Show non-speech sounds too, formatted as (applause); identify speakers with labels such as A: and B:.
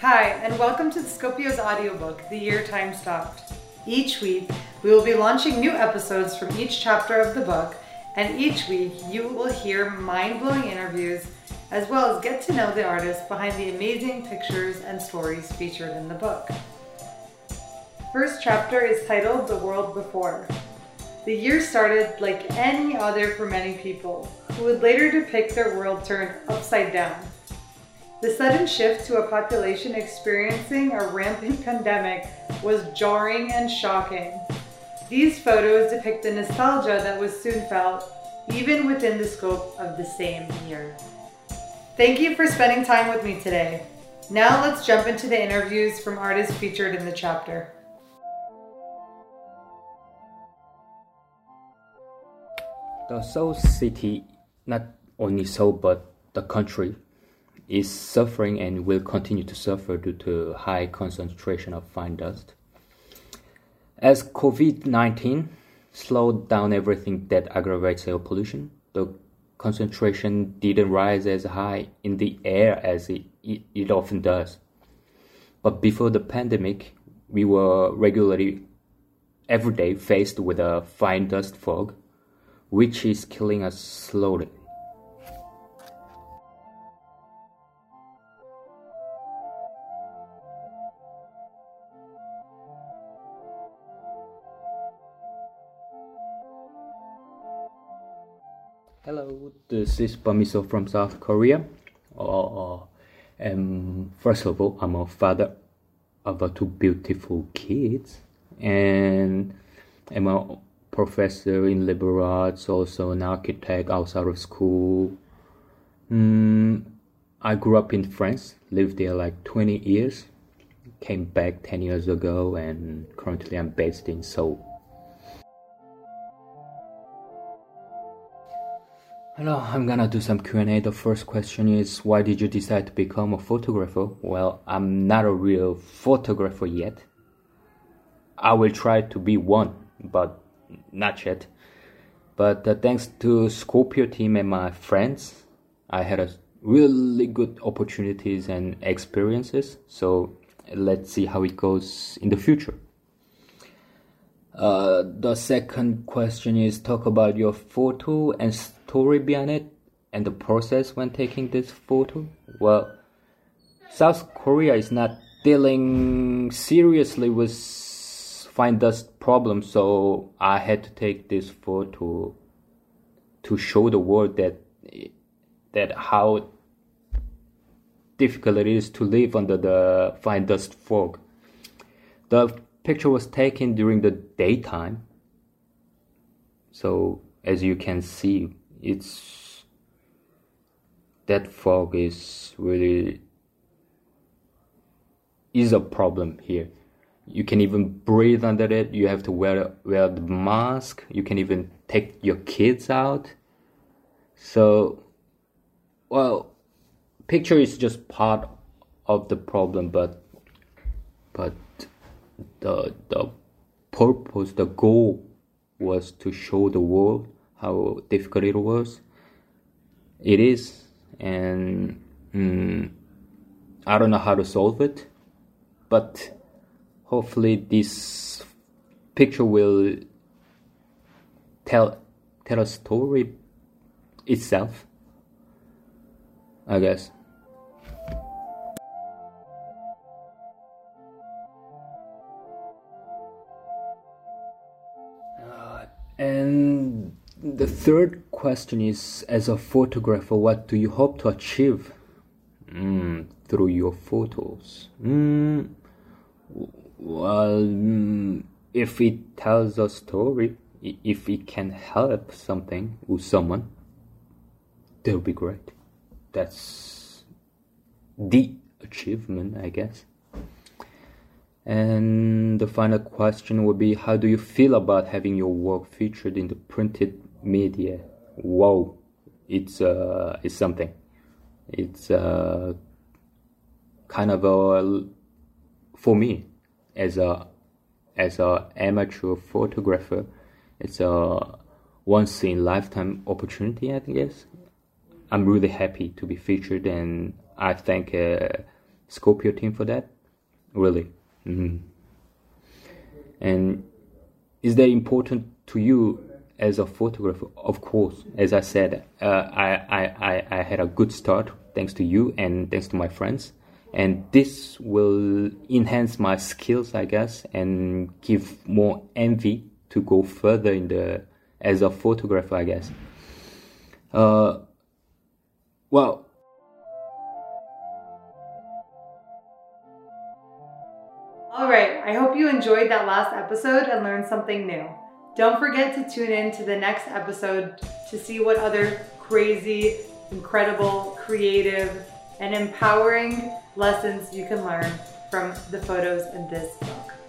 A: Hi, and welcome to the Scopio's audiobook, The Year Time Stopped. Each week, we will be launching new episodes from each chapter of the book, and each week you will hear mind blowing interviews as well as get to know the artists behind the amazing pictures and stories featured in the book. First chapter is titled The World Before. The year started like any other for many people, who would later depict their world turned upside down. The sudden shift to a population experiencing a rampant (laughs) pandemic was jarring and shocking. These photos depict the nostalgia that was soon felt, even within the scope of the same year. Thank you for spending time with me today. Now let's jump into the interviews from artists featured in the chapter.
B: The Seoul city, not only Seoul but the country, is suffering and will continue to suffer due to high concentration of fine dust. As COVID 19 slowed down everything that aggravates air pollution, the concentration didn't rise as high in the air as it, it, it often does. But before the pandemic, we were regularly every day faced with a fine dust fog, which is killing us slowly. Hello, this is Bamiso from South Korea. Uh, and first of all, I'm a father of two beautiful kids, and I'm a professor in liberal arts, also an architect outside of school. Mm, I grew up in France, lived there like 20 years, came back 10 years ago, and currently I'm based in Seoul. Hello, I'm gonna do some Q&A. The first question is why did you decide to become a photographer? Well, I'm not a real photographer yet. I will try to be one, but not yet. But uh, thanks to Scopio team and my friends, I had a really good opportunities and experiences. So let's see how it goes in the future. Uh, the second question is talk about your photo and story behind it and the process when taking this photo? Well, South Korea is not dealing seriously with fine dust problem, so I had to take this photo to show the world that that how difficult it is to live under the fine dust fog. The picture was taken during the daytime, so as you can see, it's that fog is really is a problem here. You can even breathe under it. You have to wear wear the mask. You can even take your kids out. So well picture is just part of the problem but but the the purpose the goal was to show the world how difficult it was. It is, and mm, I don't know how to solve it, but hopefully this picture will tell tell a story itself. I guess. And the third question is as a photographer, what do you hope to achieve mm, through your photos? Mm, well, mm, if it tells a story, if it can help something or someone, that would be great. That's the achievement, I guess. And the final question would be How do you feel about having your work featured in the printed media wow it's uh it's something it's uh kind of a for me as a as a amateur photographer it's a once in lifetime opportunity i guess i'm really happy to be featured and i thank uh, Scopio team for that. Really. Mm-hmm. And is that important to you as a photographer? Of course. As I said, uh, I, I, I, I had a good start thanks to you and thanks to my friends. And this will enhance my skills, I guess, and give more envy to go further in the as a photographer, I guess. Uh, well,
A: All right, I hope you enjoyed that last episode and learned something new. Don't forget to tune in to the next episode to see what other crazy, incredible, creative, and empowering lessons you can learn from the photos in this book.